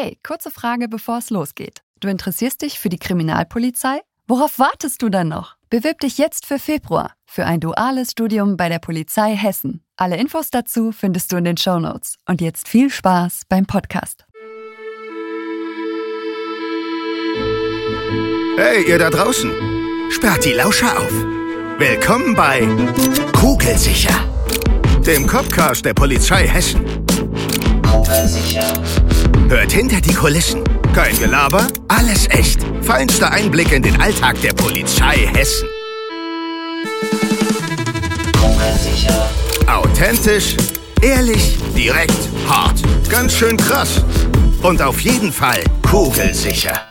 Hey, kurze Frage, bevor es losgeht. Du interessierst dich für die Kriminalpolizei? Worauf wartest du dann noch? Bewirb dich jetzt für Februar für ein duales Studium bei der Polizei Hessen. Alle Infos dazu findest du in den Show Notes. Und jetzt viel Spaß beim Podcast. Hey, ihr da draußen! Sperrt die Lauscher auf! Willkommen bei Kugelsicher, dem Copcast der Polizei Hessen. Hört hinter die Kulissen. Kein Gelaber, alles echt. Feinster Einblick in den Alltag der Polizei Hessen. Authentisch, ehrlich, direkt, hart. Ganz schön krass. Und auf jeden Fall kugelsicher.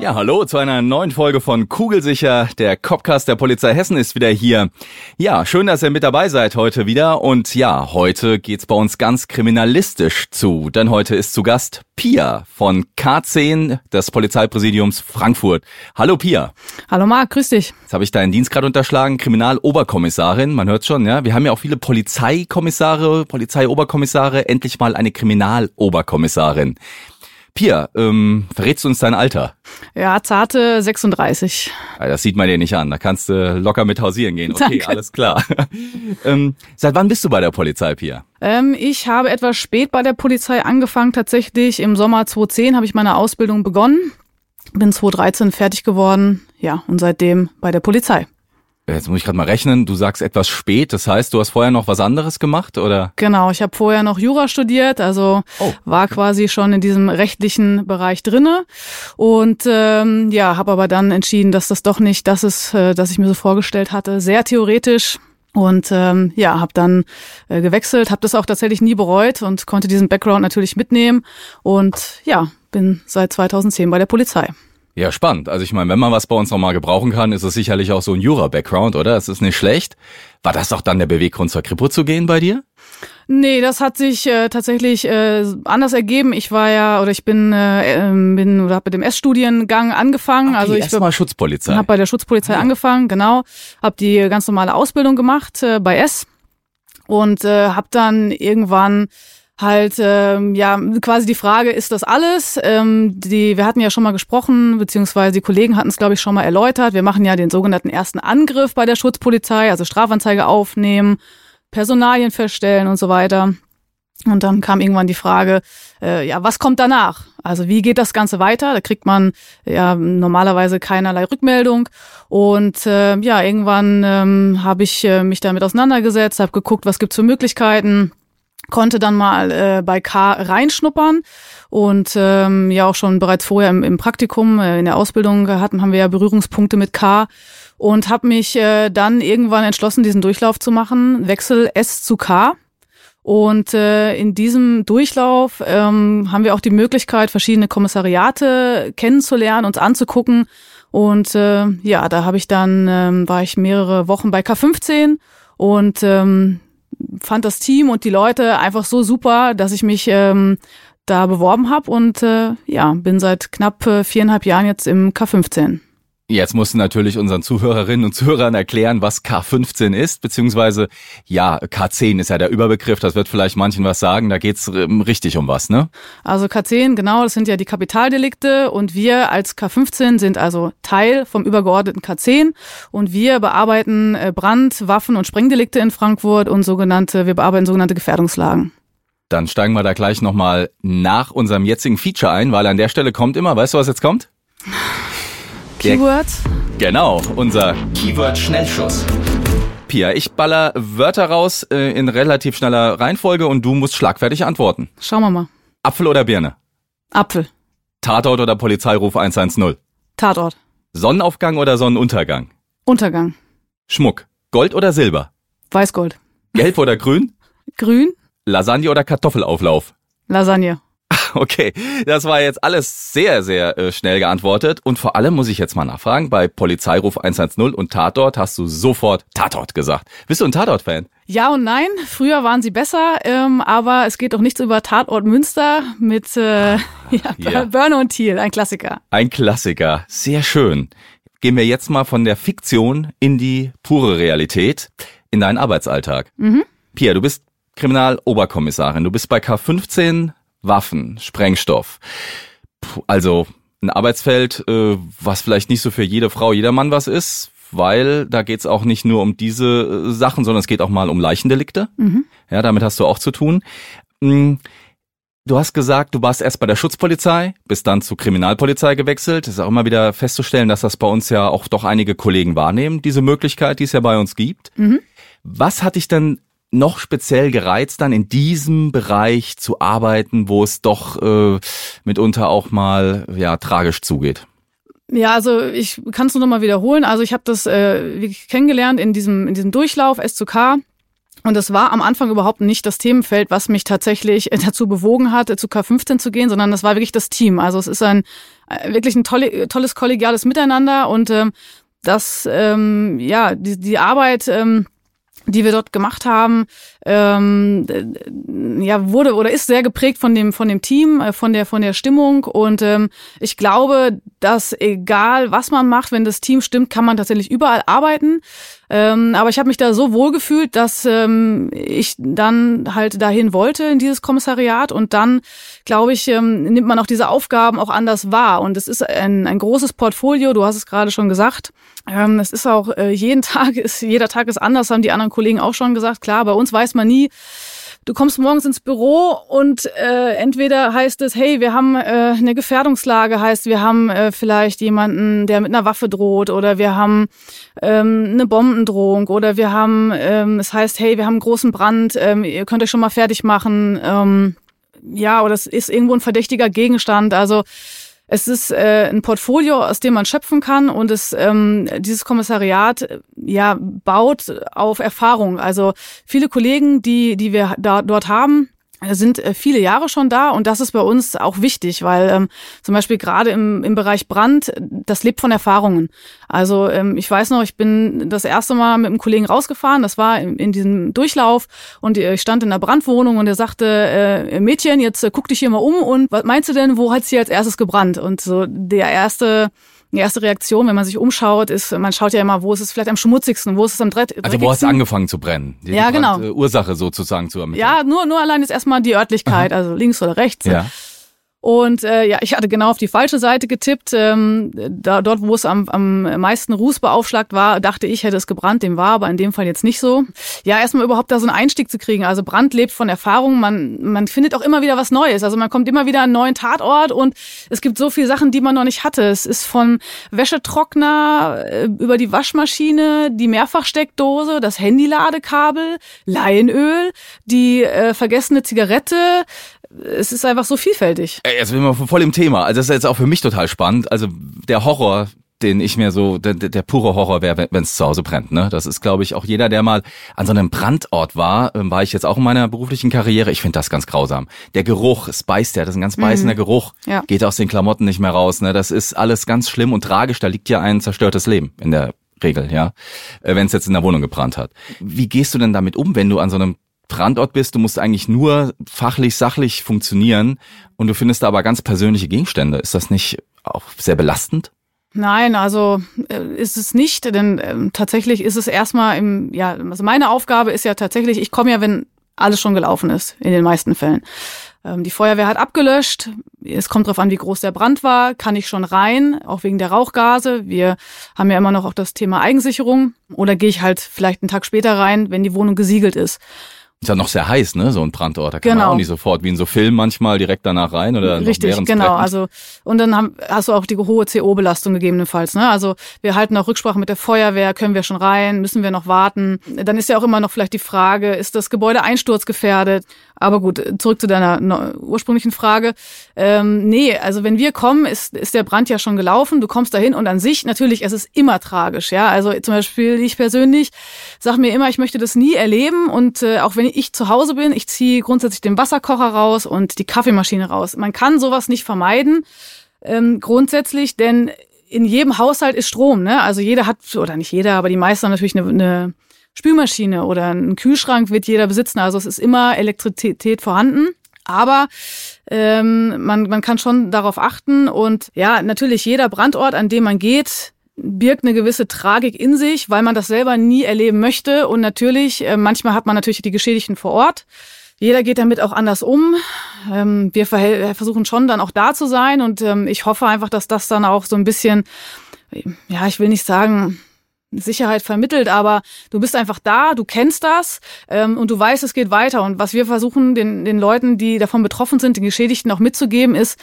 Ja, hallo zu einer neuen Folge von Kugelsicher. Der Copcast der Polizei Hessen ist wieder hier. Ja, schön, dass ihr mit dabei seid heute wieder. Und ja, heute geht's bei uns ganz kriminalistisch zu. Denn heute ist zu Gast Pia von K10 des Polizeipräsidiums Frankfurt. Hallo Pia. Hallo Marc, grüß dich. Jetzt habe ich deinen Dienst gerade unterschlagen, Kriminaloberkommissarin. Man hört schon, ja. Wir haben ja auch viele Polizeikommissare, Polizeioberkommissare. Endlich mal eine Kriminaloberkommissarin. Pia, ähm, verrätst du uns dein Alter? Ja, zarte 36. Das sieht man dir nicht an. Da kannst du locker mit hausieren gehen. Okay, Danke. alles klar. ähm, seit wann bist du bei der Polizei, Pia? Ähm, ich habe etwas spät bei der Polizei angefangen. Tatsächlich im Sommer 2010 habe ich meine Ausbildung begonnen. Bin 2013 fertig geworden. Ja, und seitdem bei der Polizei. Jetzt muss ich gerade mal rechnen. Du sagst etwas spät. Das heißt, du hast vorher noch was anderes gemacht, oder? Genau, ich habe vorher noch Jura studiert, also Oh. war quasi schon in diesem rechtlichen Bereich drinne und ähm, ja, habe aber dann entschieden, dass das doch nicht das ist, äh, das ich mir so vorgestellt hatte. Sehr theoretisch und ähm, ja, habe dann äh, gewechselt, habe das auch tatsächlich nie bereut und konnte diesen Background natürlich mitnehmen und ja, bin seit 2010 bei der Polizei. Ja, spannend. Also ich meine, wenn man was bei uns nochmal gebrauchen kann, ist es sicherlich auch so ein Jura-Background, oder? Das ist nicht schlecht. War das doch dann der Beweggrund, zur Kripo zu gehen bei dir? Nee, das hat sich äh, tatsächlich äh, anders ergeben. Ich war ja oder ich bin äh, ähm, bin oder habe mit dem S-Studiengang angefangen. also ich erstmal Schutzpolizei. habe bei der Schutzpolizei angefangen, genau, habe die ganz normale Ausbildung gemacht äh, bei S und äh, habe dann irgendwann halt ähm, ja quasi die Frage ist das alles ähm, die wir hatten ja schon mal gesprochen beziehungsweise die Kollegen hatten es glaube ich schon mal erläutert wir machen ja den sogenannten ersten Angriff bei der Schutzpolizei also Strafanzeige aufnehmen Personalien feststellen und so weiter und dann kam irgendwann die Frage, äh, ja, was kommt danach? Also wie geht das Ganze weiter? Da kriegt man ja normalerweise keinerlei Rückmeldung. Und äh, ja, irgendwann ähm, habe ich äh, mich damit auseinandergesetzt, habe geguckt, was gibt's für Möglichkeiten, konnte dann mal äh, bei K reinschnuppern und ähm, ja auch schon bereits vorher im, im Praktikum, äh, in der Ausbildung hatten, haben wir ja Berührungspunkte mit K und habe mich äh, dann irgendwann entschlossen, diesen Durchlauf zu machen, Wechsel S zu K. Und äh, in diesem Durchlauf ähm, haben wir auch die Möglichkeit, verschiedene Kommissariate kennenzulernen, uns anzugucken. Und äh, ja, da habe ich dann, ähm, war ich mehrere Wochen bei K15 und ähm, fand das Team und die Leute einfach so super, dass ich mich ähm, da beworben habe und äh, ja, bin seit knapp äh, viereinhalb Jahren jetzt im K15. Jetzt musst du natürlich unseren Zuhörerinnen und Zuhörern erklären, was K15 ist, beziehungsweise ja, K10 ist ja der Überbegriff, das wird vielleicht manchen was sagen, da geht's ähm, richtig um was, ne? Also K10, genau, das sind ja die Kapitaldelikte und wir als K15 sind also Teil vom übergeordneten K10 und wir bearbeiten äh, Brand-, Waffen- und Sprengdelikte in Frankfurt und sogenannte, wir bearbeiten sogenannte Gefährdungslagen. Dann steigen wir da gleich nochmal nach unserem jetzigen Feature ein, weil an der Stelle kommt immer, weißt du, was jetzt kommt? Der- Keywords? Genau, unser Keyword-Schnellschuss. Pia, ich baller Wörter raus äh, in relativ schneller Reihenfolge und du musst schlagfertig antworten. Schauen wir mal. Apfel oder Birne? Apfel, Tatort oder Polizeiruf 110? Tatort, Sonnenaufgang oder Sonnenuntergang? Untergang, Schmuck? Gold oder Silber? Weißgold, Gelb oder grün? Grün, Lasagne oder Kartoffelauflauf? Lasagne. Okay, das war jetzt alles sehr, sehr äh, schnell geantwortet. Und vor allem muss ich jetzt mal nachfragen, bei Polizeiruf 110 und Tatort hast du sofort Tatort gesagt. Bist du ein Tatort-Fan? Ja und nein, früher waren sie besser, ähm, aber es geht doch nichts über Tatort Münster mit äh, ja, Ja. Börne und Thiel, ein Klassiker. Ein Klassiker. Sehr schön. Gehen wir jetzt mal von der Fiktion in die pure Realität, in deinen Arbeitsalltag. Mhm. Pia, du bist Kriminaloberkommissarin. Du bist bei K15 Waffen, Sprengstoff. Also ein Arbeitsfeld, äh, was vielleicht nicht so für jede Frau, jeder Mann was ist, weil da geht's auch nicht nur um diese äh, Sachen, sondern es geht auch mal um Leichendelikte. Mhm. Ja, damit hast du auch zu tun. Hm, Du hast gesagt, du warst erst bei der Schutzpolizei, bist dann zur Kriminalpolizei gewechselt. Es ist auch immer wieder festzustellen, dass das bei uns ja auch doch einige Kollegen wahrnehmen, diese Möglichkeit, die es ja bei uns gibt. Mhm. Was hat dich denn noch speziell gereizt, dann in diesem Bereich zu arbeiten, wo es doch äh, mitunter auch mal ja tragisch zugeht? Ja, also ich kann es nur noch mal wiederholen. Also ich habe das äh, wirklich kennengelernt in diesem in diesem Durchlauf S zu K. Und es war am Anfang überhaupt nicht das Themenfeld, was mich tatsächlich dazu bewogen hat, zu K15 zu gehen, sondern das war wirklich das Team. Also es ist ein äh, wirklich ein tolle, tolles kollegiales Miteinander und ähm, das ähm, ja die, die Arbeit ähm, die wir dort gemacht haben, ähm, ja wurde oder ist sehr geprägt von dem von dem Team, äh, von der von der Stimmung und ähm, ich glaube, dass egal was man macht, wenn das Team stimmt, kann man tatsächlich überall arbeiten. Ähm, aber ich habe mich da so wohl gefühlt, dass ähm, ich dann halt dahin wollte in dieses Kommissariat und dann, glaube ich, ähm, nimmt man auch diese Aufgaben auch anders wahr. Und es ist ein, ein großes Portfolio, du hast es gerade schon gesagt. Ähm, es ist auch äh, jeden Tag, ist, jeder Tag ist anders, haben die anderen Kollegen auch schon gesagt. Klar, bei uns weiß man nie, du kommst morgens ins Büro und äh, entweder heißt es, hey, wir haben äh, eine Gefährdungslage, heißt, wir haben äh, vielleicht jemanden, der mit einer Waffe droht oder wir haben ähm, eine Bombendrohung oder wir haben, ähm, es heißt, hey, wir haben einen großen Brand, ähm, ihr könnt euch schon mal fertig machen. Ähm, ja, oder es ist irgendwo ein verdächtiger Gegenstand. Also es ist äh, ein Portfolio, aus dem man schöpfen kann und es ähm, dieses Kommissariat äh, ja baut auf Erfahrung. Also viele Kollegen, die die wir da dort haben, sind äh, viele Jahre schon da und das ist bei uns auch wichtig, weil ähm, zum Beispiel gerade im, im Bereich Brand, das lebt von Erfahrungen. Also ähm, ich weiß noch, ich bin das erste Mal mit einem Kollegen rausgefahren, das war in, in diesem Durchlauf und ich stand in der Brandwohnung und er sagte, äh, Mädchen, jetzt äh, guck dich hier mal um und was meinst du denn, wo hat's hier als erstes gebrannt? Und so der erste die erste Reaktion, wenn man sich umschaut, ist, man schaut ja immer, wo ist es vielleicht am schmutzigsten, wo ist es am dreckigsten. Also wo hast du angefangen zu brennen? Die ja, genau. Ursache sozusagen zu ermitteln. Ja, nur, nur allein ist erstmal die Örtlichkeit, also links oder rechts. Ja. Und äh, ja, ich hatte genau auf die falsche Seite getippt. Ähm, da, dort, wo es am, am meisten Ruß beaufschlagt war, dachte ich, hätte es gebrannt. Dem war aber in dem Fall jetzt nicht so. Ja, erstmal überhaupt da so einen Einstieg zu kriegen. Also Brand lebt von Erfahrung. Man, man findet auch immer wieder was Neues. Also man kommt immer wieder an einen neuen Tatort und es gibt so viele Sachen, die man noch nicht hatte. Es ist von Wäschetrockner äh, über die Waschmaschine, die Mehrfachsteckdose, das Handyladekabel, Leinöl, die äh, vergessene Zigarette, es ist einfach so vielfältig. Jetzt sind wir voll im Thema. Also das ist jetzt auch für mich total spannend. Also der Horror, den ich mir so, der, der pure Horror wäre, wenn es zu Hause brennt. Ne? Das ist, glaube ich, auch jeder, der mal an so einem Brandort war, ähm, war ich jetzt auch in meiner beruflichen Karriere. Ich finde das ganz grausam. Der Geruch, es beißt ja, das ist ein ganz beißender mhm. Geruch. Ja. Geht aus den Klamotten nicht mehr raus. Ne? Das ist alles ganz schlimm und tragisch. Da liegt ja ein zerstörtes Leben in der Regel, ja, äh, wenn es jetzt in der Wohnung gebrannt hat. Wie gehst du denn damit um, wenn du an so einem Brandort bist, du musst eigentlich nur fachlich, sachlich funktionieren und du findest da aber ganz persönliche Gegenstände. Ist das nicht auch sehr belastend? Nein, also äh, ist es nicht, denn äh, tatsächlich ist es erstmal im, ja, also meine Aufgabe ist ja tatsächlich, ich komme ja, wenn alles schon gelaufen ist, in den meisten Fällen. Ähm, die Feuerwehr hat abgelöscht. Es kommt darauf an, wie groß der Brand war. Kann ich schon rein, auch wegen der Rauchgase. Wir haben ja immer noch auch das Thema Eigensicherung. Oder gehe ich halt vielleicht einen Tag später rein, wenn die Wohnung gesiegelt ist. Ist ja noch sehr heiß, ne? So ein Brandort. Da kann genau. man auch nicht sofort wie in so Film manchmal direkt danach rein oder Richtig, genau. Also und dann haben, hast du auch die hohe CO-Belastung gegebenenfalls. Ne? Also wir halten auch Rücksprache mit der Feuerwehr. Können wir schon rein? Müssen wir noch warten? Dann ist ja auch immer noch vielleicht die Frage: Ist das Gebäude einsturzgefährdet? Aber gut, zurück zu deiner ursprünglichen Frage. Ähm, nee, also wenn wir kommen, ist, ist der Brand ja schon gelaufen. Du kommst dahin und an sich natürlich, es ist immer tragisch. Ja, also zum Beispiel ich persönlich sage mir immer, ich möchte das nie erleben und äh, auch wenn ich zu Hause bin, ich ziehe grundsätzlich den Wasserkocher raus und die Kaffeemaschine raus. Man kann sowas nicht vermeiden, ähm, grundsätzlich, denn in jedem Haushalt ist Strom. Ne? Also jeder hat, oder nicht jeder, aber die meisten haben natürlich eine, eine Spülmaschine oder einen Kühlschrank wird jeder besitzen. Also es ist immer Elektrizität vorhanden. Aber ähm, man, man kann schon darauf achten und ja, natürlich jeder Brandort, an dem man geht, birgt eine gewisse Tragik in sich, weil man das selber nie erleben möchte. Und natürlich, äh, manchmal hat man natürlich die Geschädigten vor Ort. Jeder geht damit auch anders um. Ähm, wir versuchen schon dann auch da zu sein und ähm, ich hoffe einfach, dass das dann auch so ein bisschen, ja, ich will nicht sagen, Sicherheit vermittelt, aber du bist einfach da, du kennst das ähm, und du weißt, es geht weiter. Und was wir versuchen, den, den Leuten, die davon betroffen sind, den Geschädigten auch mitzugeben, ist,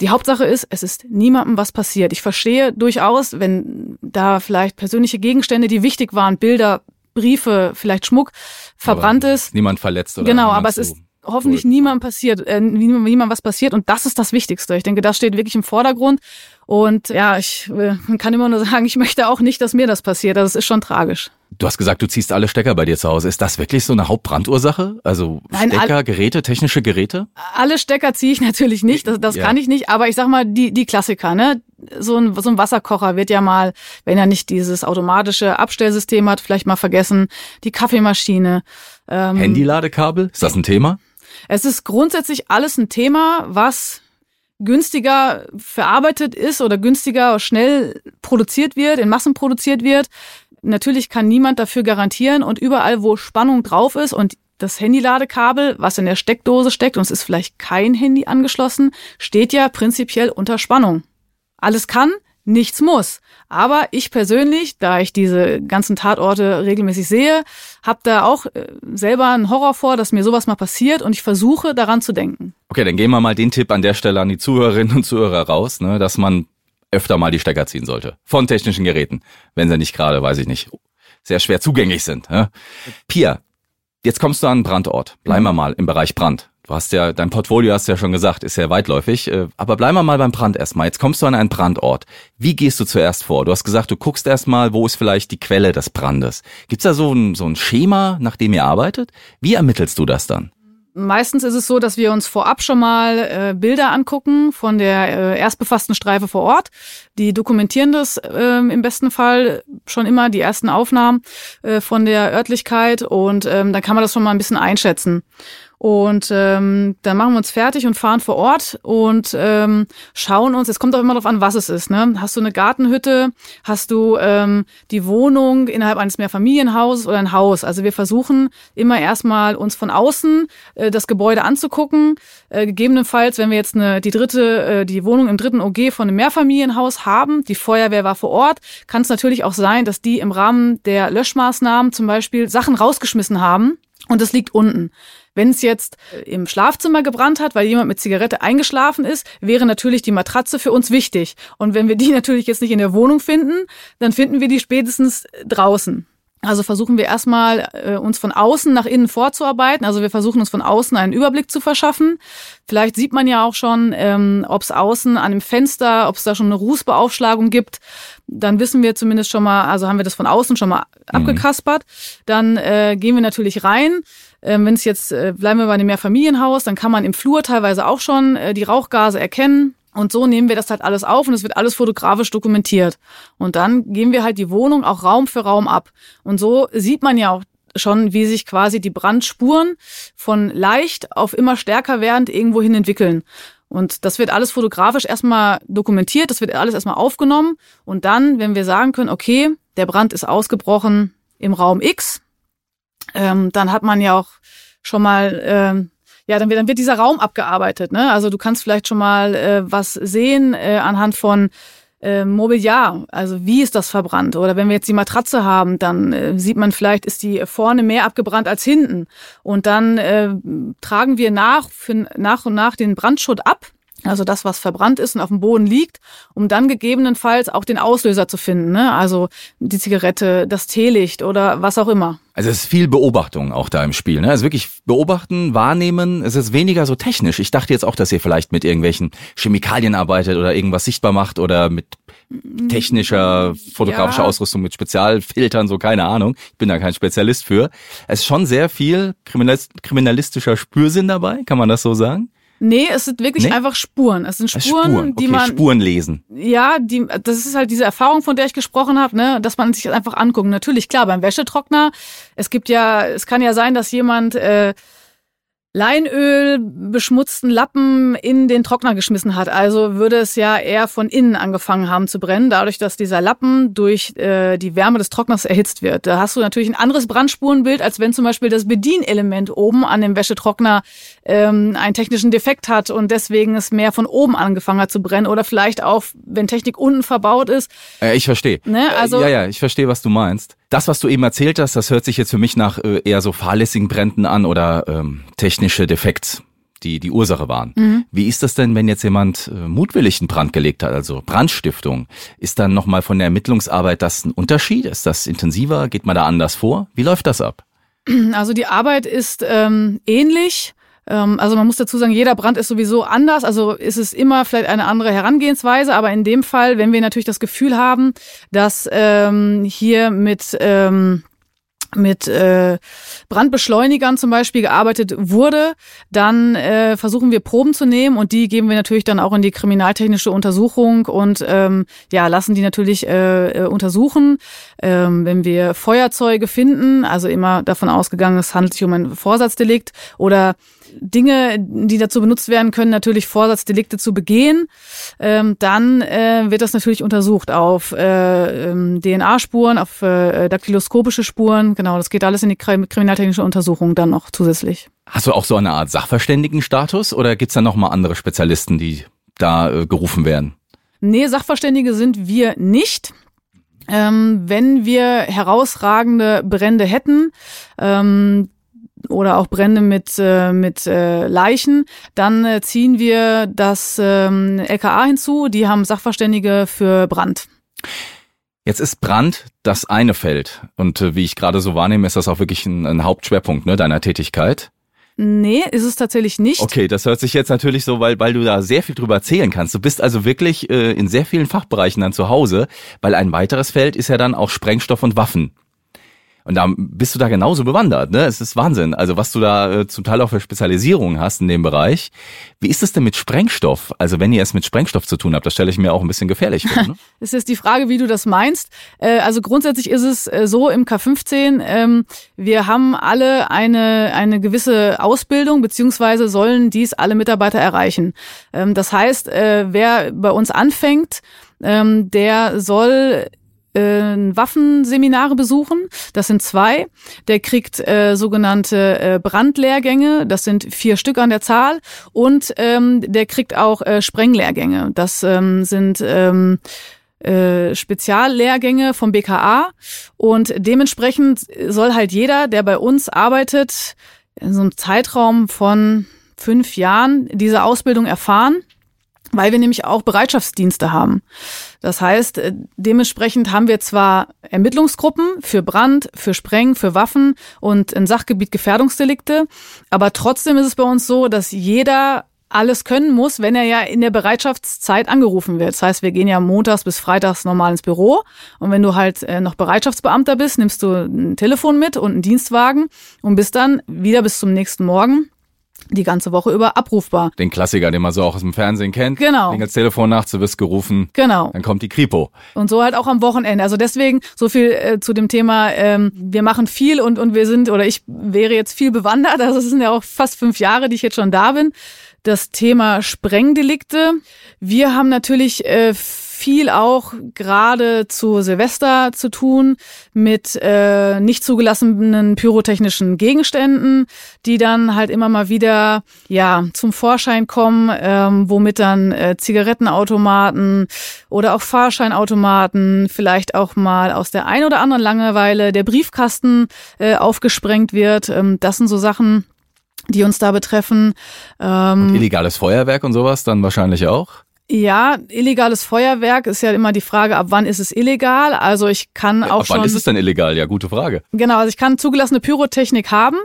die Hauptsache ist, es ist niemandem was passiert. Ich verstehe durchaus, wenn da vielleicht persönliche Gegenstände, die wichtig waren, Bilder, Briefe, vielleicht Schmuck verbrannt aber ist. Niemand verletzt oder Genau, aber es ist hoffentlich cool. niemand passiert, äh, niemand, niemand was passiert und das ist das Wichtigste. Ich denke, das steht wirklich im Vordergrund und ja, ich äh, kann immer nur sagen, ich möchte auch nicht, dass mir das passiert. Das ist schon tragisch. Du hast gesagt, du ziehst alle Stecker bei dir zu Hause. Ist das wirklich so eine Hauptbrandursache? Also Nein, Stecker, Geräte, technische Geräte? Alle Stecker ziehe ich natürlich nicht, das, das ja. kann ich nicht, aber ich sag mal, die, die Klassiker, ne? So ein, so ein Wasserkocher wird ja mal, wenn er nicht dieses automatische Abstellsystem hat, vielleicht mal vergessen. Die Kaffeemaschine. Ähm, Handyladekabel, ist das ein Thema? Es ist grundsätzlich alles ein Thema, was günstiger verarbeitet ist oder günstiger schnell produziert wird, in Massen produziert wird. Natürlich kann niemand dafür garantieren und überall, wo Spannung drauf ist und das Handyladekabel, was in der Steckdose steckt und es ist vielleicht kein Handy angeschlossen, steht ja prinzipiell unter Spannung. Alles kann, nichts muss. Aber ich persönlich, da ich diese ganzen Tatorte regelmäßig sehe, habe da auch äh, selber einen Horror vor, dass mir sowas mal passiert und ich versuche daran zu denken. Okay, dann gehen wir mal den Tipp an der Stelle an die Zuhörerinnen und Zuhörer raus, ne, dass man öfter mal die Stecker ziehen sollte von technischen Geräten, wenn sie nicht gerade, weiß ich nicht, sehr schwer zugänglich sind. Ne? Pia, jetzt kommst du an einen Brandort. Bleiben wir mal im Bereich Brand. Du hast ja, dein Portfolio hast du ja schon gesagt, ist sehr weitläufig. Äh, aber bleiben wir mal beim Brand erstmal. Jetzt kommst du an einen Brandort. Wie gehst du zuerst vor? Du hast gesagt, du guckst erstmal, wo ist vielleicht die Quelle des Brandes. Gibt's da so ein, so ein Schema, nach dem ihr arbeitet? Wie ermittelst du das dann? Meistens ist es so, dass wir uns vorab schon mal äh, Bilder angucken von der äh, erstbefassten Streife vor Ort. Die dokumentieren das äh, im besten Fall schon immer, die ersten Aufnahmen äh, von der Örtlichkeit und ähm, dann kann man das schon mal ein bisschen einschätzen. Und ähm, dann machen wir uns fertig und fahren vor Ort und ähm, schauen uns, es kommt auch immer darauf an, was es ist. Ne? Hast du eine Gartenhütte, hast du ähm, die Wohnung innerhalb eines Mehrfamilienhauses oder ein Haus. Also wir versuchen immer erstmal uns von außen äh, das Gebäude anzugucken. Äh, gegebenenfalls, wenn wir jetzt eine, die dritte, äh, die Wohnung im dritten OG von einem Mehrfamilienhaus haben, die Feuerwehr war vor Ort, kann es natürlich auch sein, dass die im Rahmen der Löschmaßnahmen zum Beispiel Sachen rausgeschmissen haben und es liegt unten. Wenn es jetzt im Schlafzimmer gebrannt hat, weil jemand mit Zigarette eingeschlafen ist, wäre natürlich die Matratze für uns wichtig. Und wenn wir die natürlich jetzt nicht in der Wohnung finden, dann finden wir die spätestens draußen. Also versuchen wir erstmal äh, uns von außen nach innen vorzuarbeiten. Also wir versuchen uns von außen einen Überblick zu verschaffen. Vielleicht sieht man ja auch schon, ähm, ob es außen an dem Fenster, ob es da schon eine Rußbeaufschlagung gibt. Dann wissen wir zumindest schon mal, also haben wir das von außen schon mal mhm. abgekaspert. Dann äh, gehen wir natürlich rein. Ähm, Wenn es jetzt, äh, bleiben wir bei einem Mehrfamilienhaus, dann kann man im Flur teilweise auch schon äh, die Rauchgase erkennen. Und so nehmen wir das halt alles auf und es wird alles fotografisch dokumentiert. Und dann gehen wir halt die Wohnung auch Raum für Raum ab. Und so sieht man ja auch schon, wie sich quasi die Brandspuren von leicht auf immer stärker werdend irgendwo hin entwickeln. Und das wird alles fotografisch erstmal dokumentiert, das wird alles erstmal aufgenommen. Und dann, wenn wir sagen können, okay, der Brand ist ausgebrochen im Raum X, ähm, dann hat man ja auch schon mal ähm, ja, dann wird, dann wird dieser Raum abgearbeitet. Ne? Also du kannst vielleicht schon mal äh, was sehen äh, anhand von äh, Mobiliar, also wie ist das verbrannt? Oder wenn wir jetzt die Matratze haben, dann äh, sieht man vielleicht, ist die vorne mehr abgebrannt als hinten. Und dann äh, tragen wir nach, für, nach und nach den Brandschutt ab also das, was verbrannt ist und auf dem Boden liegt, um dann gegebenenfalls auch den Auslöser zu finden, ne? also die Zigarette, das Teelicht oder was auch immer. Also es ist viel Beobachtung auch da im Spiel. Ne? Also wirklich beobachten, wahrnehmen. Es ist weniger so technisch. Ich dachte jetzt auch, dass ihr vielleicht mit irgendwelchen Chemikalien arbeitet oder irgendwas sichtbar macht oder mit technischer, fotografischer ja. Ausrüstung mit Spezialfiltern, so keine Ahnung. Ich bin da kein Spezialist für. Es ist schon sehr viel kriminalistischer Spürsinn dabei, kann man das so sagen? Nee, es sind wirklich nee? einfach Spuren. Es sind Spuren, Spuren. Okay, die man. Spuren lesen. Ja, die, das ist halt diese Erfahrung, von der ich gesprochen habe, ne, dass man sich das einfach anguckt. Natürlich, klar, beim Wäschetrockner, es gibt ja, es kann ja sein, dass jemand äh, Leinöl beschmutzten Lappen in den Trockner geschmissen hat. Also würde es ja eher von innen angefangen haben zu brennen, dadurch, dass dieser Lappen durch äh, die Wärme des Trockners erhitzt wird. Da hast du natürlich ein anderes Brandspurenbild, als wenn zum Beispiel das Bedienelement oben an dem Wäschetrockner ähm, einen technischen Defekt hat und deswegen es mehr von oben angefangen hat zu brennen. Oder vielleicht auch, wenn Technik unten verbaut ist. Äh, ich verstehe. Ne? Also, äh, ja, ja, ich verstehe, was du meinst. Das, was du eben erzählt hast, das hört sich jetzt für mich nach äh, eher so fahrlässigen Bränden an oder ähm, technische Defekts, die die Ursache waren. Mhm. Wie ist das denn, wenn jetzt jemand äh, mutwillig einen Brand gelegt hat, also Brandstiftung? Ist dann nochmal von der Ermittlungsarbeit das ein Unterschied? Ist das intensiver? Geht man da anders vor? Wie läuft das ab? Also die Arbeit ist ähm, ähnlich. Ähm, also man muss dazu sagen, jeder Brand ist sowieso anders. Also ist es immer vielleicht eine andere Herangehensweise. Aber in dem Fall, wenn wir natürlich das Gefühl haben, dass ähm, hier mit ähm, mit äh, Brandbeschleunigern zum Beispiel gearbeitet wurde, dann äh, versuchen wir Proben zu nehmen und die geben wir natürlich dann auch in die kriminaltechnische Untersuchung und ähm, ja lassen die natürlich äh, äh untersuchen. Ähm, wenn wir Feuerzeuge finden, also immer davon ausgegangen, es handelt sich um ein Vorsatzdelikt oder Dinge, die dazu benutzt werden können, natürlich Vorsatzdelikte zu begehen, ähm, dann äh, wird das natürlich untersucht auf äh, ähm, DNA-Spuren, auf äh, daktyloskopische Spuren. Genau, das geht alles in die kriminaltechnische Untersuchung dann noch zusätzlich. Hast du auch so eine Art Sachverständigenstatus oder gibt's da nochmal andere Spezialisten, die da äh, gerufen werden? Nee, Sachverständige sind wir nicht. Ähm, wenn wir herausragende Brände hätten, ähm, oder auch Brände mit, äh, mit äh, Leichen. Dann äh, ziehen wir das ähm, LKA hinzu. Die haben Sachverständige für Brand. Jetzt ist Brand das eine Feld. Und äh, wie ich gerade so wahrnehme, ist das auch wirklich ein, ein Hauptschwerpunkt ne, deiner Tätigkeit. Nee, ist es tatsächlich nicht. Okay, das hört sich jetzt natürlich so, weil, weil du da sehr viel drüber erzählen kannst. Du bist also wirklich äh, in sehr vielen Fachbereichen dann zu Hause, weil ein weiteres Feld ist ja dann auch Sprengstoff und Waffen. Und da bist du da genauso bewandert, ne? Es ist Wahnsinn. Also was du da äh, zum Teil auch für Spezialisierungen hast in dem Bereich. Wie ist es denn mit Sprengstoff? Also wenn ihr es mit Sprengstoff zu tun habt, das stelle ich mir auch ein bisschen gefährlich vor. Ne? es ist die Frage, wie du das meinst. Äh, also grundsätzlich ist es äh, so im K15, ähm, wir haben alle eine, eine gewisse Ausbildung, beziehungsweise sollen dies alle Mitarbeiter erreichen. Ähm, das heißt, äh, wer bei uns anfängt, ähm, der soll äh, Waffenseminare besuchen. Das sind zwei. Der kriegt äh, sogenannte äh, Brandlehrgänge. Das sind vier Stück an der Zahl. Und ähm, der kriegt auch äh, Sprenglehrgänge. Das ähm, sind ähm, äh, Speziallehrgänge vom BKA. Und dementsprechend soll halt jeder, der bei uns arbeitet, in so einem Zeitraum von fünf Jahren diese Ausbildung erfahren weil wir nämlich auch Bereitschaftsdienste haben. Das heißt, äh, dementsprechend haben wir zwar Ermittlungsgruppen für Brand, für Spreng, für Waffen und im Sachgebiet Gefährdungsdelikte, aber trotzdem ist es bei uns so, dass jeder alles können muss, wenn er ja in der Bereitschaftszeit angerufen wird. Das heißt, wir gehen ja montags bis freitags normal ins Büro und wenn du halt äh, noch Bereitschaftsbeamter bist, nimmst du ein Telefon mit und einen Dienstwagen und bist dann wieder bis zum nächsten Morgen die ganze Woche über abrufbar. Den Klassiker, den man so auch aus dem Fernsehen kennt. Genau. Klingelt das Telefon nachts, du wirst gerufen. Genau. Dann kommt die Kripo. Und so halt auch am Wochenende. Also deswegen so viel äh, zu dem Thema, ähm, wir machen viel und, und wir sind, oder ich wäre jetzt viel bewandert, also es sind ja auch fast fünf Jahre, die ich jetzt schon da bin. Das Thema Sprengdelikte. Wir haben natürlich äh, viel auch gerade zu Silvester zu tun mit äh, nicht zugelassenen pyrotechnischen Gegenständen, die dann halt immer mal wieder ja zum Vorschein kommen, ähm, womit dann äh, Zigarettenautomaten oder auch Fahrscheinautomaten, vielleicht auch mal aus der ein oder anderen Langeweile der Briefkasten äh, aufgesprengt wird. Ähm, das sind so Sachen, die uns da betreffen. Ähm, und illegales Feuerwerk und sowas dann wahrscheinlich auch? Ja, illegales Feuerwerk ist ja immer die Frage, ab wann ist es illegal? Also ich kann auch ab schon. Ab wann ist es denn illegal? Ja, gute Frage. Genau, also ich kann zugelassene Pyrotechnik haben,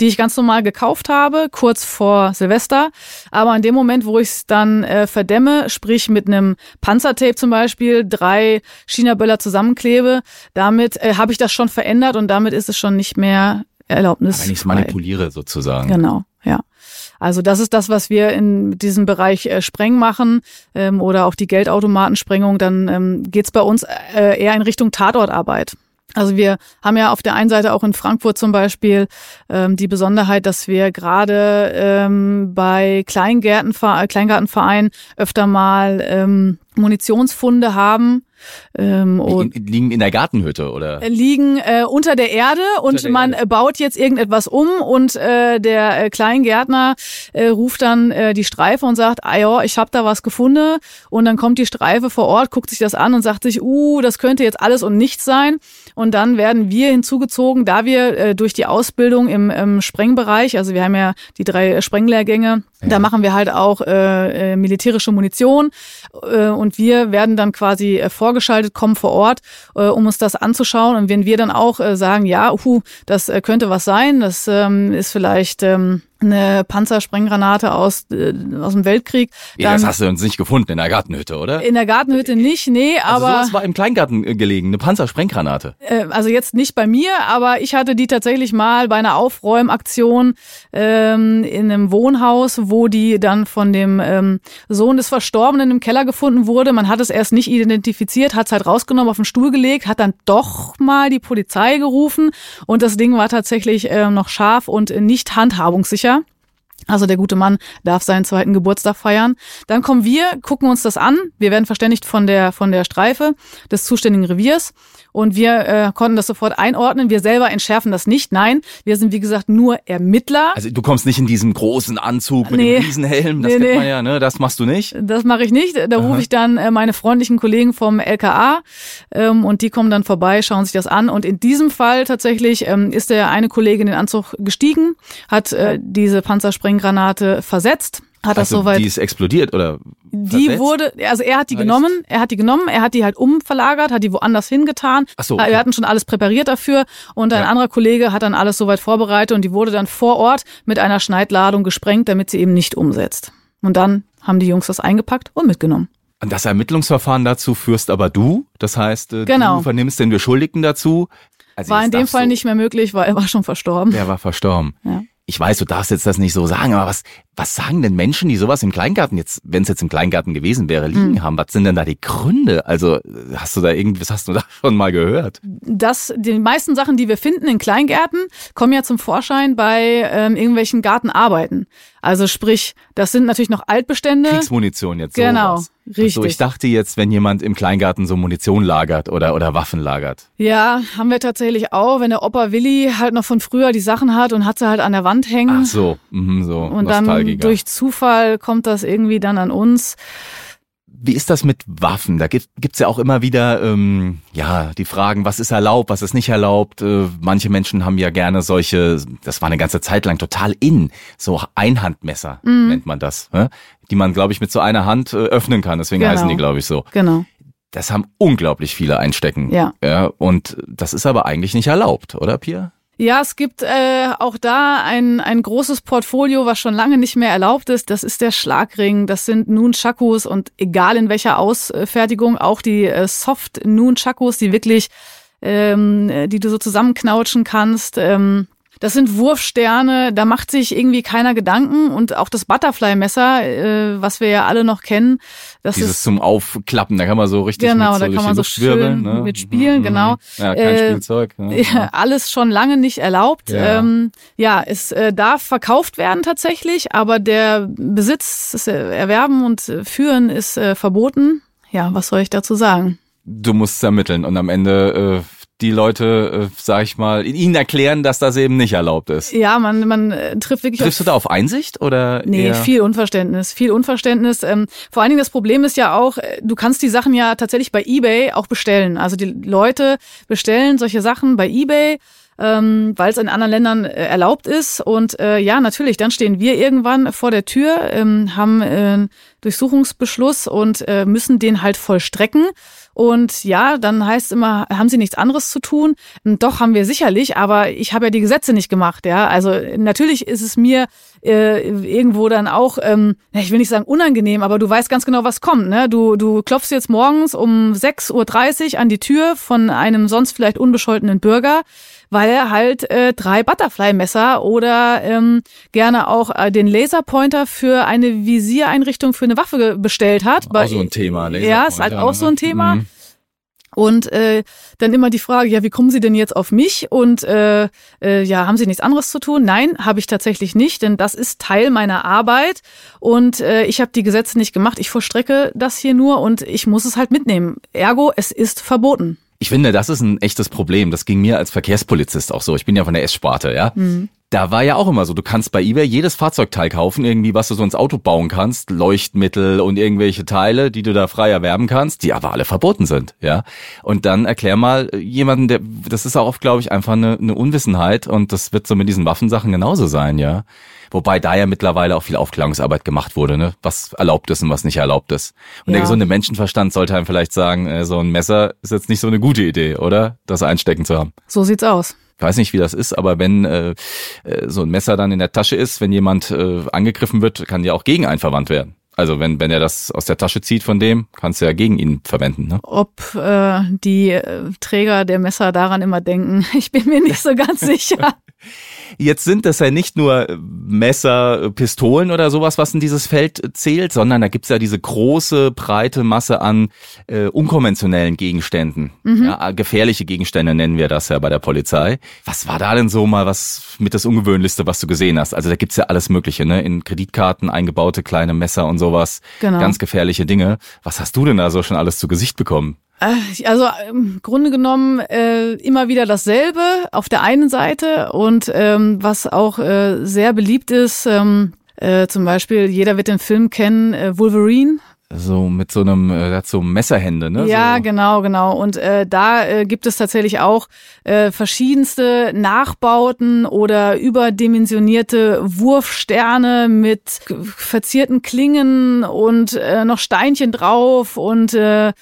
die ich ganz normal gekauft habe, kurz vor Silvester. Aber in dem Moment, wo ich es dann äh, verdämme, sprich mit einem Panzertape zum Beispiel, drei China-Böller zusammenklebe, damit äh, habe ich das schon verändert und damit ist es schon nicht mehr Erlaubnis. Wenn ich es manipuliere sozusagen. Genau, ja. Also das ist das, was wir in diesem Bereich äh, Spreng machen ähm, oder auch die Geldautomatensprengung. Dann ähm, geht bei uns äh, eher in Richtung Tatortarbeit. Also wir haben ja auf der einen Seite auch in Frankfurt zum Beispiel ähm, die Besonderheit, dass wir gerade ähm, bei Kleingärtenver Kleingartenvereinen öfter mal ähm, Munitionsfunde haben. Ähm, und liegen in der Gartenhütte oder? Liegen äh, unter der Erde und der man Erde. baut jetzt irgendetwas um und äh, der äh, Kleingärtner äh, ruft dann äh, die Streife und sagt, ah ja, ich habe da was gefunden und dann kommt die Streife vor Ort, guckt sich das an und sagt sich, uh, das könnte jetzt alles und nichts sein. Und dann werden wir hinzugezogen, da wir äh, durch die Ausbildung im, im Sprengbereich, also wir haben ja die drei Sprenglehrgänge, da machen wir halt auch äh, äh, militärische Munition äh, und wir werden dann quasi äh, vorgeschaltet, kommen vor Ort, äh, um uns das anzuschauen. Und wenn wir dann auch äh, sagen, ja, uh, das äh, könnte was sein, das ähm, ist vielleicht ähm, eine Panzersprenggranate aus, äh, aus dem Weltkrieg. Ja, das hast du uns nicht gefunden in der Gartenhütte, oder? In der Gartenhütte nicht, nee, also aber. Also war im Kleingarten äh, gelegen, eine Panzersprenggranate. Äh, also jetzt nicht bei mir, aber ich hatte die tatsächlich mal bei einer Aufräumaktion ähm, in einem Wohnhaus, wo die dann von dem ähm, Sohn des Verstorbenen im Keller gefunden wurde. Man hat es erst nicht identifiziert, hat es halt rausgenommen, auf den Stuhl gelegt, hat dann doch mal die Polizei gerufen und das Ding war tatsächlich äh, noch scharf und nicht handhabungssicher. Also der gute Mann darf seinen zweiten Geburtstag feiern. Dann kommen wir, gucken uns das an. Wir werden verständigt von der von der Streife des zuständigen Reviers und wir äh, konnten das sofort einordnen. Wir selber entschärfen das nicht. Nein, wir sind wie gesagt nur Ermittler. Also du kommst nicht in diesem großen Anzug mit nee. dem Riesenhelm, das nee, kennt man ja, ne? Das machst du nicht. Das mache ich nicht. Da rufe ich dann äh, meine freundlichen Kollegen vom LKA ähm, und die kommen dann vorbei, schauen sich das an. Und in diesem Fall tatsächlich ähm, ist der eine Kollege in den Anzug gestiegen, hat äh, diese Panzersprenggranate versetzt hat also das soweit. Die ist explodiert oder? Die versetzt? wurde, also er hat die genommen, er hat die genommen, er hat die halt umverlagert, hat die woanders hingetan. Ach so, okay. Wir hatten schon alles präpariert dafür und ein ja. anderer Kollege hat dann alles soweit vorbereitet und die wurde dann vor Ort mit einer Schneidladung gesprengt, damit sie eben nicht umsetzt. Und dann haben die Jungs das eingepackt und mitgenommen. Und das Ermittlungsverfahren dazu führst aber du, das heißt, äh, genau. du vernimmst den Beschuldigten dazu. Also war in dem Fall so. nicht mehr möglich, weil er war schon verstorben. Er war verstorben. Ja ich weiß, du darfst jetzt das nicht so sagen, aber was, was sagen denn Menschen, die sowas im Kleingarten jetzt, wenn es jetzt im Kleingarten gewesen wäre, liegen hm. haben? Was sind denn da die Gründe? Also hast du da irgendwas, hast du da schon mal gehört? Das, die meisten Sachen, die wir finden in Kleingärten, kommen ja zum Vorschein bei ähm, irgendwelchen Gartenarbeiten. Also sprich, das sind natürlich noch Altbestände. Kriegsmunition jetzt. Genau, sowas. richtig. Also ich dachte jetzt, wenn jemand im Kleingarten so Munition lagert oder, oder Waffen lagert. Ja, haben wir tatsächlich auch, wenn der Opa Willi halt noch von früher die Sachen hat und hat sie halt an der Wand hängen. Ach so, mhm, so. Und dann durch Zufall kommt das irgendwie dann an uns. Wie ist das mit Waffen? Da gibt gibt's ja auch immer wieder ähm, ja die Fragen, was ist erlaubt, was ist nicht erlaubt. Äh, manche Menschen haben ja gerne solche, das war eine ganze Zeit lang total in, so Einhandmesser mhm. nennt man das, ne? die man, glaube ich, mit so einer Hand äh, öffnen kann. Deswegen genau. heißen die, glaube ich, so. Genau. Das haben unglaublich viele einstecken. Ja. ja. Und das ist aber eigentlich nicht erlaubt, oder Pia? Ja, es gibt äh, auch da ein, ein großes Portfolio, was schon lange nicht mehr erlaubt ist. Das ist der Schlagring, das sind Nunchakus und egal in welcher Ausfertigung, auch die äh, Soft Nunchakus, die wirklich, ähm, die du so zusammenknautschen kannst. Ähm, das sind Wurfsterne, da macht sich irgendwie keiner Gedanken. Und auch das Butterfly-Messer, äh, was wir ja alle noch kennen, das Dieses ist zum Aufklappen, da kann man so richtig genau, mit so da kann man so schön ne? mit spielen, mhm. genau. Ja, kein äh, Spielzeug. Ne? Ja, alles schon lange nicht erlaubt. Ja, ähm, ja es äh, darf verkauft werden tatsächlich, aber der Besitz, das Erwerben und Führen ist äh, verboten. Ja, was soll ich dazu sagen? Du musst ermitteln und am Ende äh, die Leute, äh, sag ich mal, ihnen erklären, dass das eben nicht erlaubt ist. Ja, man, man äh, trifft wirklich. Triffst du da auf Einsicht oder? Nee, viel Unverständnis, viel Unverständnis. Ähm, vor allen Dingen das Problem ist ja auch, äh, du kannst die Sachen ja tatsächlich bei eBay auch bestellen. Also die Leute bestellen solche Sachen bei eBay ähm, weil es in anderen Ländern äh, erlaubt ist. Und äh, ja, natürlich, dann stehen wir irgendwann vor der Tür, ähm, haben äh, Durchsuchungsbeschluss und äh, müssen den halt vollstrecken. Und ja, dann heißt immer, haben Sie nichts anderes zu tun? Doch haben wir sicherlich, aber ich habe ja die Gesetze nicht gemacht. Ja, also natürlich ist es mir äh, irgendwo dann auch, ähm, ich will nicht sagen unangenehm, aber du weißt ganz genau, was kommt. Ne? Du, du klopfst jetzt morgens um 6.30 Uhr an die Tür von einem sonst vielleicht unbescholtenen Bürger weil er halt äh, drei Butterfly-Messer oder ähm, gerne auch äh, den Laserpointer für eine Visiereinrichtung für eine Waffe bestellt hat. Auch so ein Thema, Laserpointer. Ja, ist halt auch so ein Thema. Mhm. Und äh, dann immer die Frage, ja, wie kommen Sie denn jetzt auf mich? Und äh, äh, ja, haben Sie nichts anderes zu tun? Nein, habe ich tatsächlich nicht, denn das ist Teil meiner Arbeit und äh, ich habe die Gesetze nicht gemacht. Ich vollstrecke das hier nur und ich muss es halt mitnehmen. Ergo, es ist verboten. Ich finde, das ist ein echtes Problem. Das ging mir als Verkehrspolizist auch so. Ich bin ja von der S-Sparte, ja. Mhm da war ja auch immer so, du kannst bei eBay jedes Fahrzeugteil kaufen, irgendwie, was du so ins Auto bauen kannst, Leuchtmittel und irgendwelche Teile, die du da frei erwerben kannst, die aber alle verboten sind, ja. Und dann erklär mal jemanden, der, das ist auch oft, glaube ich, einfach eine, eine Unwissenheit und das wird so mit diesen Waffensachen genauso sein, ja. Wobei da ja mittlerweile auch viel Aufklärungsarbeit gemacht wurde, ne? was erlaubt ist und was nicht erlaubt ist. Und ja. der gesunde Menschenverstand sollte einem vielleicht sagen, äh, so ein Messer ist jetzt nicht so eine gute Idee, oder? Das einstecken zu haben. So sieht's aus. Ich weiß nicht, wie das ist, aber wenn äh, äh, so ein Messer dann in der Tasche ist, wenn jemand äh, angegriffen wird, kann ja auch gegen einen verwandt werden. Also wenn, wenn er das aus der Tasche zieht von dem, kannst du ja gegen ihn verwenden. Ne? Ob äh, die äh, Träger der Messer daran immer denken, ich bin mir nicht so ganz sicher. Jetzt sind das ja nicht nur Messer, Pistolen oder sowas, was in dieses Feld zählt, sondern da gibt's ja diese große, breite Masse an äh, unkonventionellen Gegenständen. Mhm. Ja, gefährliche Gegenstände nennen wir das ja bei der Polizei. Was war da denn so mal was mit das Ungewöhnlichste, was du gesehen hast? Also da gibt's ja alles Mögliche, ne? In Kreditkarten eingebaute kleine Messer und sowas. Genau. Ganz gefährliche Dinge. Was hast du denn da so schon alles zu Gesicht bekommen? Äh, also im Grunde genommen äh, immer wieder dasselbe auf der einen Seite und ähm, was auch äh, sehr beliebt ist, ähm, äh, zum Beispiel jeder wird den Film kennen, äh, Wolverine. So mit so einem, äh, hat so Messerhände, ne? Ja, so. genau, genau. Und äh, da äh, gibt es tatsächlich auch äh, verschiedenste Nachbauten oder überdimensionierte Wurfsterne mit verzierten Klingen und äh, noch Steinchen drauf und äh,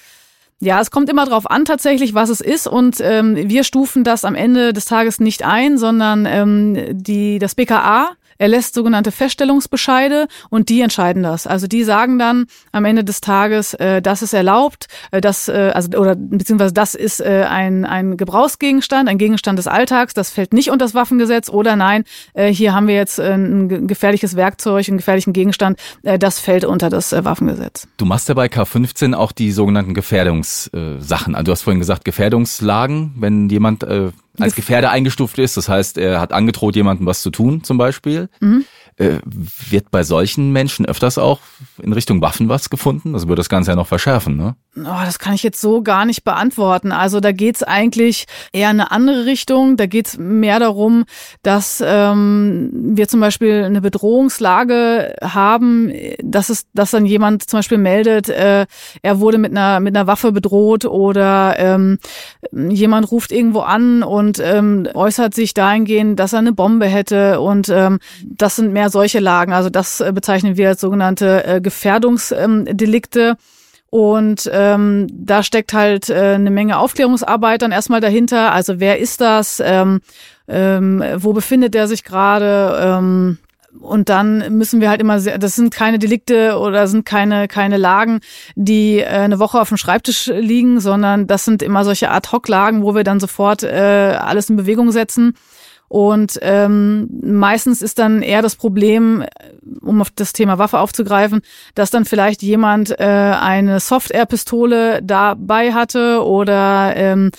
ja, es kommt immer drauf an tatsächlich, was es ist und ähm, wir stufen das am Ende des Tages nicht ein, sondern ähm, die das BKA er lässt sogenannte Feststellungsbescheide und die entscheiden das. Also die sagen dann am Ende des Tages, äh, das ist erlaubt, äh, das äh, also oder beziehungsweise das ist äh, ein ein Gebrauchsgegenstand, ein Gegenstand des Alltags, das fällt nicht unter das Waffengesetz oder nein, äh, hier haben wir jetzt äh, ein gefährliches Werkzeug, einen gefährlichen Gegenstand, äh, das fällt unter das äh, Waffengesetz. Du machst ja bei K15 auch die sogenannten Gefährdungssachen. Also du hast vorhin gesagt Gefährdungslagen, wenn jemand äh, als Gefährder eingestuft ist. Das heißt, er hat angedroht, jemandem was zu tun, zum Beispiel. Mhm. Äh, wird bei solchen Menschen öfters auch in Richtung Waffen was gefunden? Das würde das Ganze ja noch verschärfen, ne? Oh, das kann ich jetzt so gar nicht beantworten. Also da geht's eigentlich eher in eine andere Richtung. Da geht's mehr darum, dass ähm, wir zum Beispiel eine Bedrohungslage haben, dass es, dass dann jemand zum Beispiel meldet, äh, er wurde mit einer mit einer Waffe bedroht oder ähm, jemand ruft irgendwo an und ähm, äußert sich dahingehend, dass er eine Bombe hätte und ähm, das sind mehr solche Lagen. Also das äh, bezeichnen wir als sogenannte äh, Gefährdungsdelikte. Und ähm, da steckt halt äh, eine Menge Aufklärungsarbeit dann erstmal dahinter. Also wer ist das? Ähm, ähm, wo befindet er sich gerade? Ähm, und dann müssen wir halt immer, sehr, das sind keine Delikte oder sind keine keine Lagen, die äh, eine Woche auf dem Schreibtisch liegen, sondern das sind immer solche Ad-Hoc-Lagen, wo wir dann sofort äh, alles in Bewegung setzen. Und ähm, meistens ist dann eher das Problem, um auf das Thema Waffe aufzugreifen, dass dann vielleicht jemand äh, eine Soft-Air-Pistole dabei hatte oder ähm,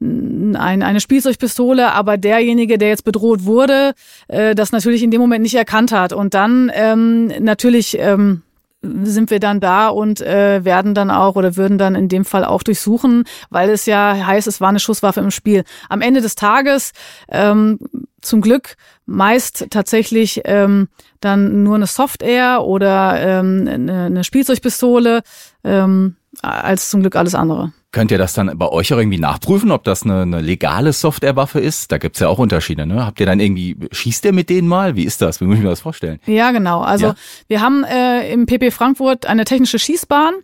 ein, eine Spielzeugpistole, aber derjenige, der jetzt bedroht wurde, äh, das natürlich in dem Moment nicht erkannt hat. Und dann ähm, natürlich ähm, sind wir dann da und äh, werden dann auch oder würden dann in dem Fall auch durchsuchen, weil es ja heißt, es war eine Schusswaffe im Spiel. Am Ende des Tages ähm, zum Glück meist tatsächlich ähm, dann nur eine Soft Air oder ähm, eine, eine Spielzeugpistole ähm, als zum Glück alles andere. Könnt ihr das dann bei euch auch irgendwie nachprüfen, ob das eine, eine legale Softwarewaffe ist? Da gibt's ja auch Unterschiede, ne? Habt ihr dann irgendwie, schießt ihr mit denen mal? Wie ist das? Wie muss ich mir das vorstellen? Ja, genau. Also ja? wir haben äh, im PP Frankfurt eine technische Schießbahn,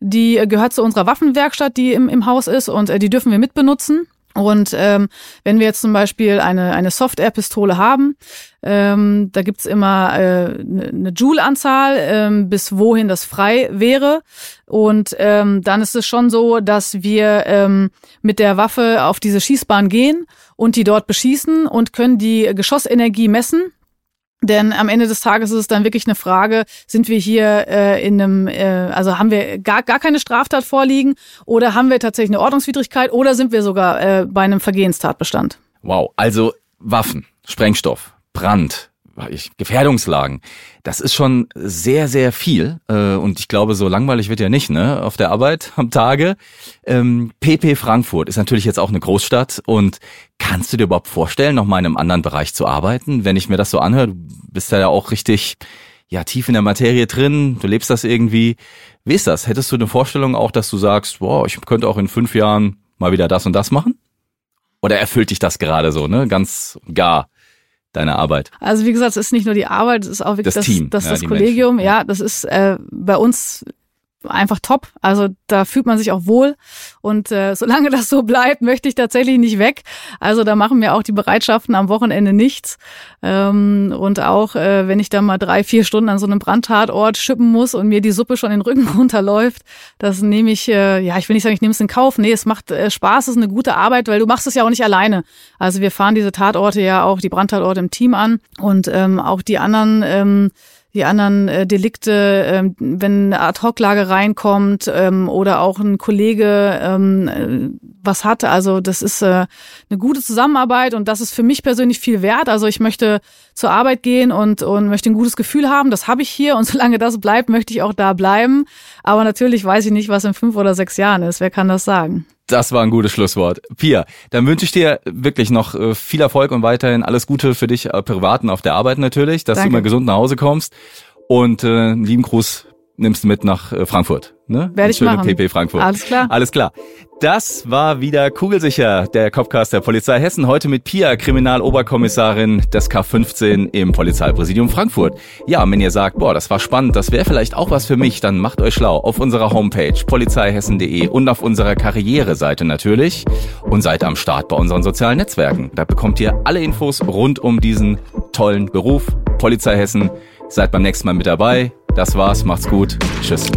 die äh, gehört zu unserer Waffenwerkstatt, die im, im Haus ist und äh, die dürfen wir mitbenutzen. Und ähm, wenn wir jetzt zum Beispiel eine, eine Software-Pistole haben, ähm, da gibt's immer äh, eine ne Joule-Anzahl, ähm, bis wohin das frei wäre. Und ähm, dann ist es schon so, dass wir ähm, mit der Waffe auf diese Schießbahn gehen und die dort beschießen und können die Geschossenergie messen Denn am Ende des Tages ist es dann wirklich eine Frage, sind wir hier äh, in einem, äh, also haben wir gar, gar keine Straftat vorliegen oder haben wir tatsächlich eine Ordnungswidrigkeit oder sind wir sogar äh, bei einem Vergehenstatbestand? Wow, also Waffen, Sprengstoff, Brand, Gefährdungslagen. Das ist schon sehr, sehr viel. Äh, und ich glaube, so langweilig wird ja nicht, ne? Auf der Arbeit am Tage. Ähm, PP Frankfurt ist natürlich jetzt auch eine Großstadt. Und kannst du dir überhaupt vorstellen, noch mal in einem anderen Bereich zu arbeiten? Wenn ich mir das so anhöre, du bist ja auch richtig, ja, tief in der Materie drin. Du lebst das irgendwie. Wie ist das? Hättest du eine Vorstellung auch, dass du sagst, boah, ich könnte auch in fünf Jahren mal wieder das und das machen? Oder erfüllt dich das gerade so, ne? Ganz gar deine Arbeit? Also wie gesagt, es ist nicht nur die Arbeit, es ist auch wirklich das, das, Team, das, ja, das Kollegium. Menschen, ja. das ist äh, bei uns einfach top. Also da fühlt man sich auch wohl. Und äh, solange das so bleibt, möchte ich tatsächlich nicht weg. Also da machen mir auch die Bereitschaften am Wochenende nichts. Ähm, und auch äh, wenn ich dann mal drei, vier Stunden an so einem Brandtatort schippen muss und mir die Suppe schon den Rücken runterläuft, das nehme ich, äh, ja, ich will nicht sagen, ich nehme es in Kauf. Nee, es macht äh, Spaß, es ist eine gute Arbeit, weil du machst es ja auch nicht alleine. Also wir fahren diese Tatorte ja auch, die Brandtatorte im Team an und ähm, auch die anderen ähm, die anderen äh, Delikte, ähm, wenn eine Ad-Hoc-Lage reinkommt ähm, oder auch ein Kollege ähm, äh, was hat. Also das ist äh, eine gute Zusammenarbeit und das ist für mich persönlich viel wert. Also ich möchte zur Arbeit gehen und, und möchte ein gutes Gefühl haben. Das habe ich hier und solange das bleibt, möchte ich auch da bleiben. Aber natürlich weiß ich nicht, was in fünf oder sechs Jahren ist. Wer kann das sagen? Das war ein gutes Schlusswort. Pia, dann wünsche ich dir wirklich noch äh, viel Erfolg und weiterhin alles Gute für dich äh, privat und auf der Arbeit natürlich, dass Danke. du mal gesund nach Hause kommst. Und äh, einen lieben Gruß nimmst du mit nach äh, Frankfurt. Ne? Werde ich machen. PP Frankfurt. Alles klar. Alles klar. Das war wieder kugelsicher, der Copcast der Polizei Hessen. Heute mit Pia, Kriminaloberkommissarin des K15 im Polizeipräsidium Frankfurt. Ja, und wenn ihr sagt, boah, das war spannend, das wäre vielleicht auch was für mich, dann macht euch schlau auf unserer Homepage polizeihessen.de und auf unserer Karriereseite natürlich und seid am Start bei unseren sozialen Netzwerken. Da bekommt ihr alle Infos rund um diesen tollen Beruf. Polizei Hessen. Seid beim nächsten Mal mit dabei. Das war's, macht's gut. Tschüss.